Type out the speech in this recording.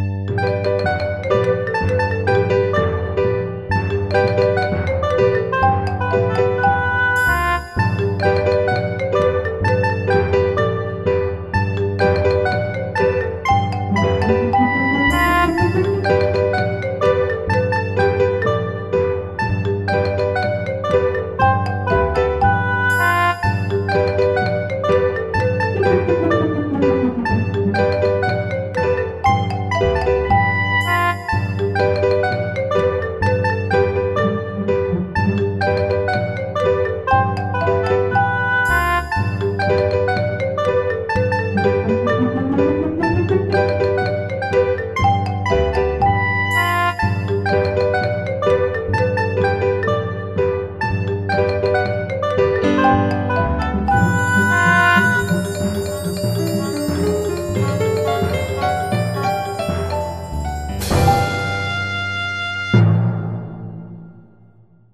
Bye.